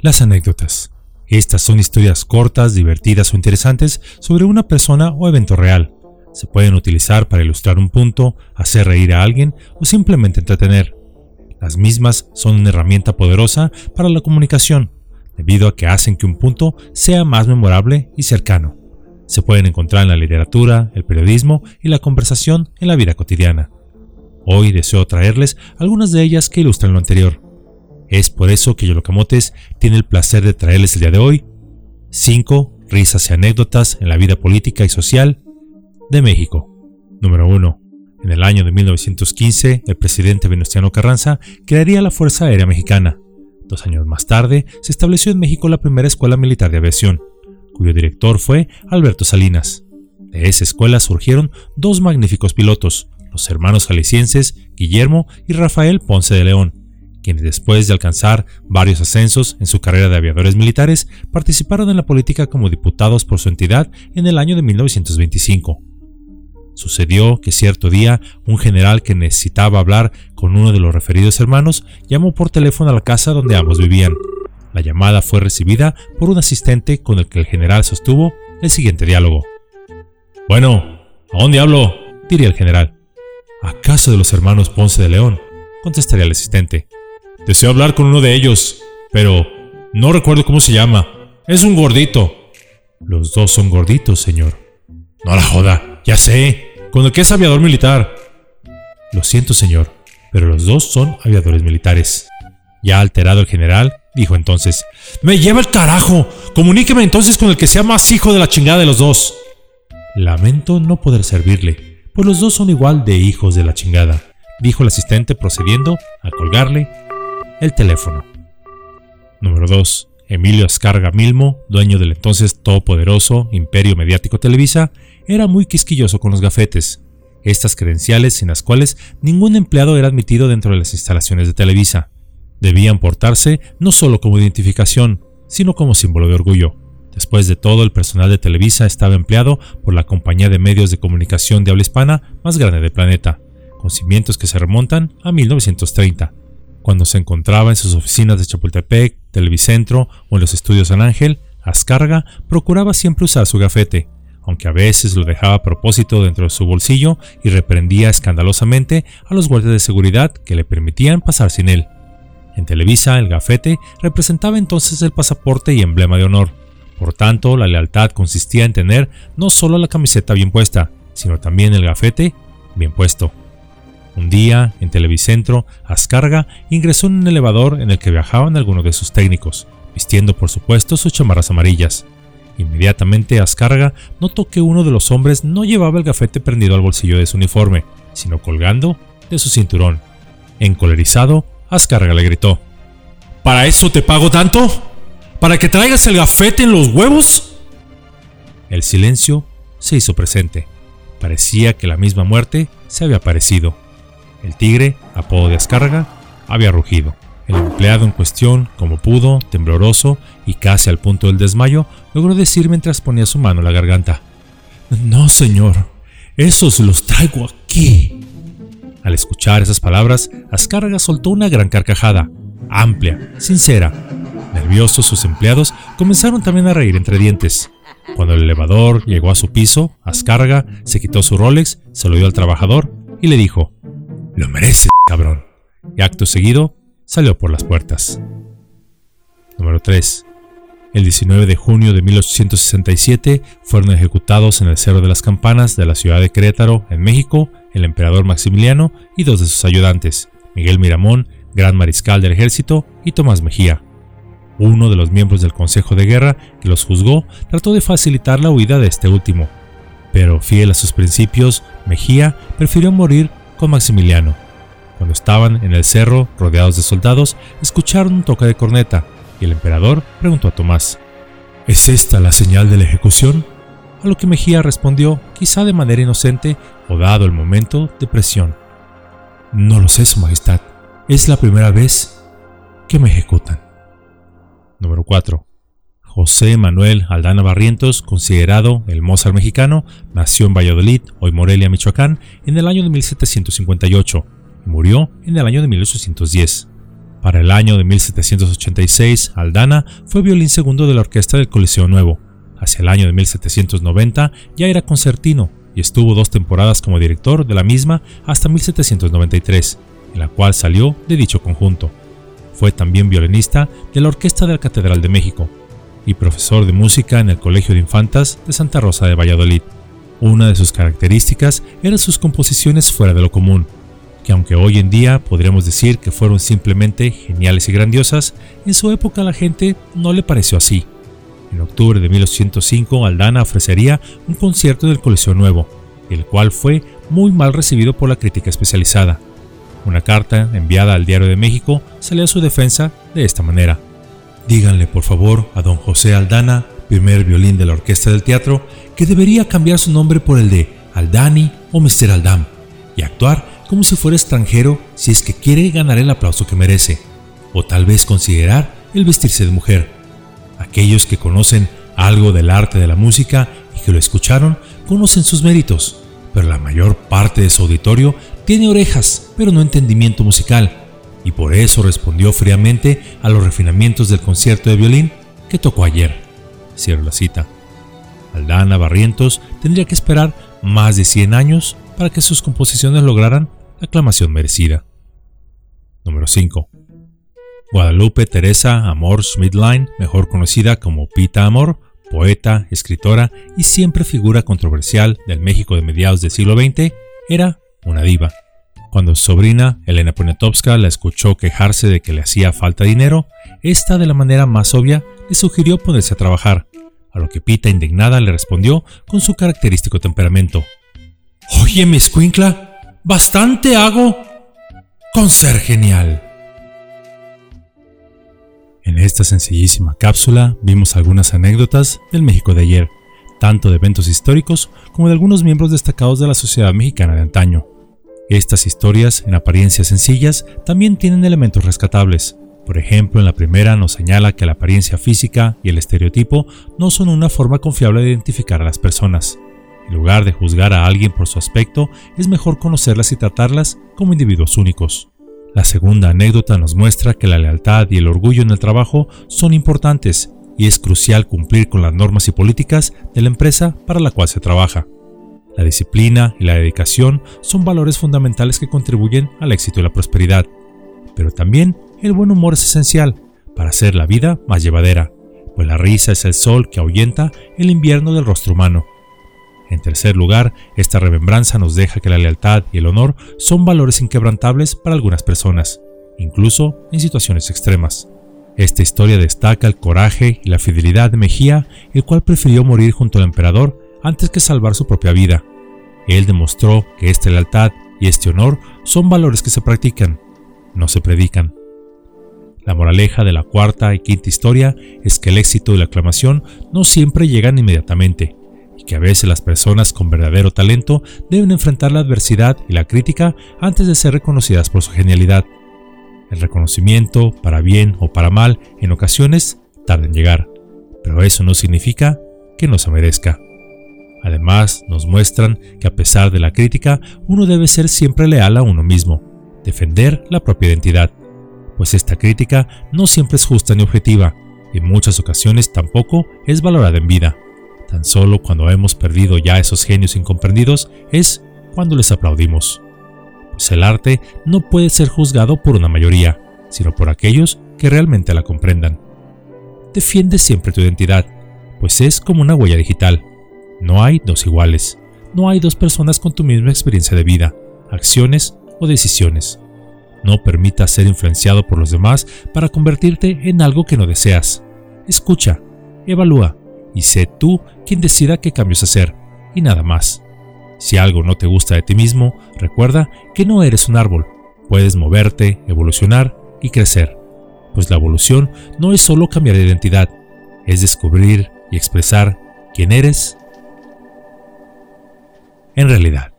Las anécdotas. Estas son historias cortas, divertidas o interesantes sobre una persona o evento real. Se pueden utilizar para ilustrar un punto, hacer reír a alguien o simplemente entretener. Las mismas son una herramienta poderosa para la comunicación, debido a que hacen que un punto sea más memorable y cercano. Se pueden encontrar en la literatura, el periodismo y la conversación en la vida cotidiana. Hoy deseo traerles algunas de ellas que ilustran lo anterior. Es por eso que Yolocamotes tiene el placer de traerles el día de hoy 5 risas y anécdotas en la vida política y social de México. Número 1. En el año de 1915, el presidente Venustiano Carranza crearía la Fuerza Aérea Mexicana. Dos años más tarde, se estableció en México la primera escuela militar de aviación, cuyo director fue Alberto Salinas. De esa escuela surgieron dos magníficos pilotos, los hermanos jaliscienses Guillermo y Rafael Ponce de León, quienes después de alcanzar varios ascensos en su carrera de aviadores militares, participaron en la política como diputados por su entidad en el año de 1925. Sucedió que cierto día un general que necesitaba hablar con uno de los referidos hermanos llamó por teléfono a la casa donde ambos vivían. La llamada fue recibida por un asistente con el que el general sostuvo el siguiente diálogo. Bueno, ¿a dónde hablo? diría el general. ¿A casa de los hermanos Ponce de León? contestaría el asistente. Deseo hablar con uno de ellos, pero no recuerdo cómo se llama. Es un gordito. Los dos son gorditos, señor. No la joda, ya sé. Con el que es aviador militar. Lo siento, señor, pero los dos son aviadores militares. Ya alterado el general, dijo entonces, Me lleva el carajo. Comuníqueme entonces con el que sea más hijo de la chingada de los dos. Lamento no poder servirle, pues los dos son igual de hijos de la chingada, dijo el asistente procediendo a colgarle el teléfono. Número 2. Emilio Ascarga Milmo, dueño del entonces todopoderoso Imperio Mediático Televisa, era muy quisquilloso con los gafetes, estas credenciales sin las cuales ningún empleado era admitido dentro de las instalaciones de Televisa. Debían portarse no solo como identificación, sino como símbolo de orgullo. Después de todo, el personal de Televisa estaba empleado por la compañía de medios de comunicación de habla hispana más grande del planeta, con cimientos que se remontan a 1930, cuando se encontraba en sus oficinas de Chapultepec, Televicentro o en los estudios San Ángel, Ascarga procuraba siempre usar su gafete, aunque a veces lo dejaba a propósito dentro de su bolsillo y reprendía escandalosamente a los guardias de seguridad que le permitían pasar sin él. En Televisa, el gafete representaba entonces el pasaporte y emblema de honor, por tanto, la lealtad consistía en tener no solo la camiseta bien puesta, sino también el gafete bien puesto. Un día, en Televicentro, Ascarga ingresó en un elevador en el que viajaban algunos de sus técnicos, vistiendo por supuesto sus chamarras amarillas. Inmediatamente Ascarga notó que uno de los hombres no llevaba el gafete prendido al bolsillo de su uniforme, sino colgando de su cinturón. Encolerizado, Ascarga le gritó: ¿Para eso te pago tanto? ¿Para que traigas el gafete en los huevos? El silencio se hizo presente. Parecía que la misma muerte se había aparecido. El tigre, apodo de descarga, había rugido. El empleado en cuestión, como pudo, tembloroso y casi al punto del desmayo, logró decir mientras ponía su mano en la garganta. No, señor, esos los traigo aquí. Al escuchar esas palabras, Ascarga soltó una gran carcajada, amplia, sincera, Nerviosos, sus empleados comenzaron también a reír entre dientes. Cuando el elevador llegó a su piso, Ascarga se quitó su Rolex, se lo dio al trabajador y le dijo: Lo mereces, cabrón. Y acto seguido, salió por las puertas. Número 3. El 19 de junio de 1867 fueron ejecutados en el Cerro de las Campanas de la ciudad de Querétaro, en México, el emperador Maximiliano y dos de sus ayudantes, Miguel Miramón, gran mariscal del ejército, y Tomás Mejía. Uno de los miembros del Consejo de Guerra que los juzgó trató de facilitar la huida de este último, pero fiel a sus principios, Mejía prefirió morir con Maximiliano. Cuando estaban en el cerro rodeados de soldados, escucharon un toque de corneta y el emperador preguntó a Tomás, ¿Es esta la señal de la ejecución? A lo que Mejía respondió, quizá de manera inocente o dado el momento de presión. No lo sé, Su Majestad. Es la primera vez que me ejecutan. Número 4. José Manuel Aldana Barrientos, considerado el Mozart mexicano, nació en Valladolid, hoy Morelia, Michoacán, en el año de 1758 y murió en el año de 1810. Para el año de 1786, Aldana fue violín segundo de la orquesta del Coliseo Nuevo. Hacia el año de 1790 ya era concertino y estuvo dos temporadas como director de la misma hasta 1793, en la cual salió de dicho conjunto. Fue también violinista de la Orquesta de la Catedral de México y profesor de música en el Colegio de Infantas de Santa Rosa de Valladolid. Una de sus características eran sus composiciones fuera de lo común, que aunque hoy en día podríamos decir que fueron simplemente geniales y grandiosas, en su época la gente no le pareció así. En octubre de 1805, Aldana ofrecería un concierto en el Coliseo Nuevo, el cual fue muy mal recibido por la crítica especializada. Una carta enviada al Diario de México salió a su defensa de esta manera. Díganle por favor a don José Aldana, primer violín de la orquesta del teatro, que debería cambiar su nombre por el de Aldani o Mr. Aldam y actuar como si fuera extranjero si es que quiere ganar el aplauso que merece, o tal vez considerar el vestirse de mujer. Aquellos que conocen algo del arte de la música y que lo escucharon conocen sus méritos, pero la mayor parte de su auditorio tiene orejas, pero no entendimiento musical, y por eso respondió fríamente a los refinamientos del concierto de violín que tocó ayer. Cierro la cita. Aldana Barrientos tendría que esperar más de 100 años para que sus composiciones lograran la aclamación merecida. Número 5. Guadalupe Teresa Amor Schmidline, mejor conocida como Pita Amor, poeta, escritora y siempre figura controversial del México de mediados del siglo XX, era una diva. Cuando su sobrina, Elena Poniatowska, la escuchó quejarse de que le hacía falta dinero, esta de la manera más obvia le sugirió ponerse a trabajar, a lo que Pita indignada le respondió con su característico temperamento. Oye, mi escuincla, bastante hago con ser genial. En esta sencillísima cápsula vimos algunas anécdotas del México de ayer, tanto de eventos históricos como de algunos miembros destacados de la sociedad mexicana de antaño. Estas historias, en apariencia sencillas, también tienen elementos rescatables. Por ejemplo, en la primera nos señala que la apariencia física y el estereotipo no son una forma confiable de identificar a las personas. En lugar de juzgar a alguien por su aspecto, es mejor conocerlas y tratarlas como individuos únicos. La segunda anécdota nos muestra que la lealtad y el orgullo en el trabajo son importantes y es crucial cumplir con las normas y políticas de la empresa para la cual se trabaja. La disciplina y la dedicación son valores fundamentales que contribuyen al éxito y la prosperidad, pero también el buen humor es esencial para hacer la vida más llevadera, pues la risa es el sol que ahuyenta el invierno del rostro humano. En tercer lugar, esta remembranza nos deja que la lealtad y el honor son valores inquebrantables para algunas personas, incluso en situaciones extremas. Esta historia destaca el coraje y la fidelidad de Mejía, el cual prefirió morir junto al emperador antes que salvar su propia vida. Él demostró que esta lealtad y este honor son valores que se practican, no se predican. La moraleja de la cuarta y quinta historia es que el éxito y la aclamación no siempre llegan inmediatamente, y que a veces las personas con verdadero talento deben enfrentar la adversidad y la crítica antes de ser reconocidas por su genialidad. El reconocimiento, para bien o para mal, en ocasiones tarda en llegar, pero eso no significa que no se merezca. Además, nos muestran que a pesar de la crítica, uno debe ser siempre leal a uno mismo, defender la propia identidad, pues esta crítica no siempre es justa ni objetiva, y en muchas ocasiones tampoco es valorada en vida. Tan solo cuando hemos perdido ya esos genios incomprendidos es cuando les aplaudimos. Pues el arte no puede ser juzgado por una mayoría, sino por aquellos que realmente la comprendan. Defiende siempre tu identidad, pues es como una huella digital. No hay dos iguales, no hay dos personas con tu misma experiencia de vida, acciones o decisiones. No permitas ser influenciado por los demás para convertirte en algo que no deseas. Escucha, evalúa y sé tú quien decida qué cambios hacer, y nada más. Si algo no te gusta de ti mismo, recuerda que no eres un árbol, puedes moverte, evolucionar y crecer, pues la evolución no es solo cambiar de identidad, es descubrir y expresar quién eres en realidad.